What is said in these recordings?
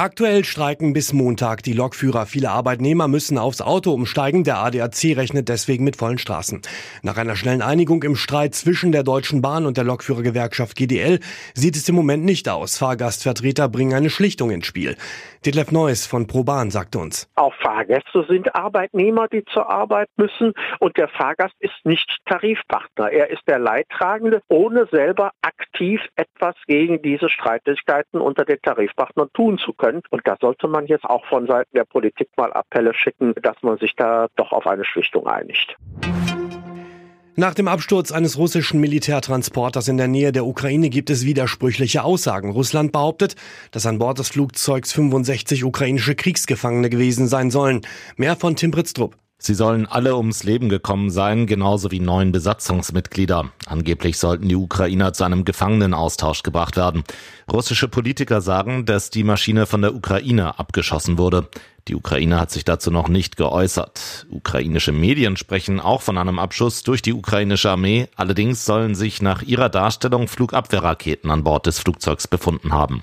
Aktuell streiken bis Montag die Lokführer. Viele Arbeitnehmer müssen aufs Auto umsteigen. Der ADAC rechnet deswegen mit vollen Straßen. Nach einer schnellen Einigung im Streit zwischen der Deutschen Bahn und der Lokführergewerkschaft GDL sieht es im Moment nicht aus. Fahrgastvertreter bringen eine Schlichtung ins Spiel. Detlef Neuss von ProBahn sagt uns. Auch Fahrgäste sind Arbeitnehmer, die zur Arbeit müssen und der Fahrgast ist nicht Tarifpartner. Er ist der Leidtragende, ohne selber aktiv etwas gegen diese Streitigkeiten unter den Tarifpartnern tun zu können. Und da sollte man jetzt auch von Seiten der Politik mal Appelle schicken, dass man sich da doch auf eine Schlichtung einigt. Nach dem Absturz eines russischen Militärtransporters in der Nähe der Ukraine gibt es widersprüchliche Aussagen. Russland behauptet, dass an Bord des Flugzeugs 65 ukrainische Kriegsgefangene gewesen sein sollen. Mehr von Tim Britztrup. Sie sollen alle ums Leben gekommen sein, genauso wie neun Besatzungsmitglieder. Angeblich sollten die Ukrainer zu einem Gefangenenaustausch gebracht werden. Russische Politiker sagen, dass die Maschine von der Ukraine abgeschossen wurde. Die Ukraine hat sich dazu noch nicht geäußert. Ukrainische Medien sprechen auch von einem Abschuss durch die ukrainische Armee. Allerdings sollen sich nach ihrer Darstellung Flugabwehrraketen an Bord des Flugzeugs befunden haben.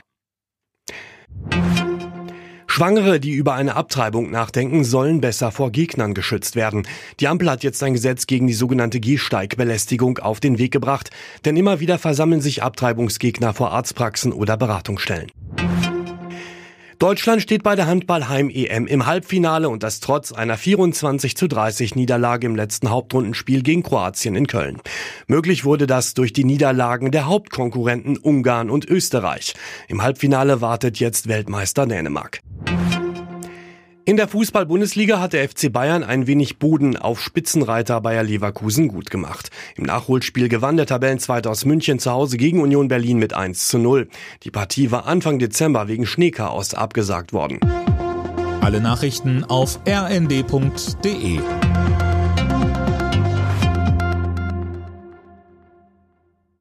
Schwangere, die über eine Abtreibung nachdenken, sollen besser vor Gegnern geschützt werden. Die Ampel hat jetzt ein Gesetz gegen die sogenannte Gehsteigbelästigung auf den Weg gebracht, denn immer wieder versammeln sich Abtreibungsgegner vor Arztpraxen oder Beratungsstellen. Deutschland steht bei der Handball-Heim-EM im Halbfinale und das trotz einer 24 zu 30 Niederlage im letzten Hauptrundenspiel gegen Kroatien in Köln. Möglich wurde das durch die Niederlagen der Hauptkonkurrenten Ungarn und Österreich. Im Halbfinale wartet jetzt Weltmeister Dänemark. In der Fußball-Bundesliga hat der FC Bayern ein wenig Boden auf Spitzenreiter Bayer Leverkusen gut gemacht. Im Nachholspiel gewann der Tabellenzweiter aus München zu Hause gegen Union Berlin mit 1 zu 0. Die Partie war Anfang Dezember wegen Schneechaos abgesagt worden. Alle Nachrichten auf rnd.de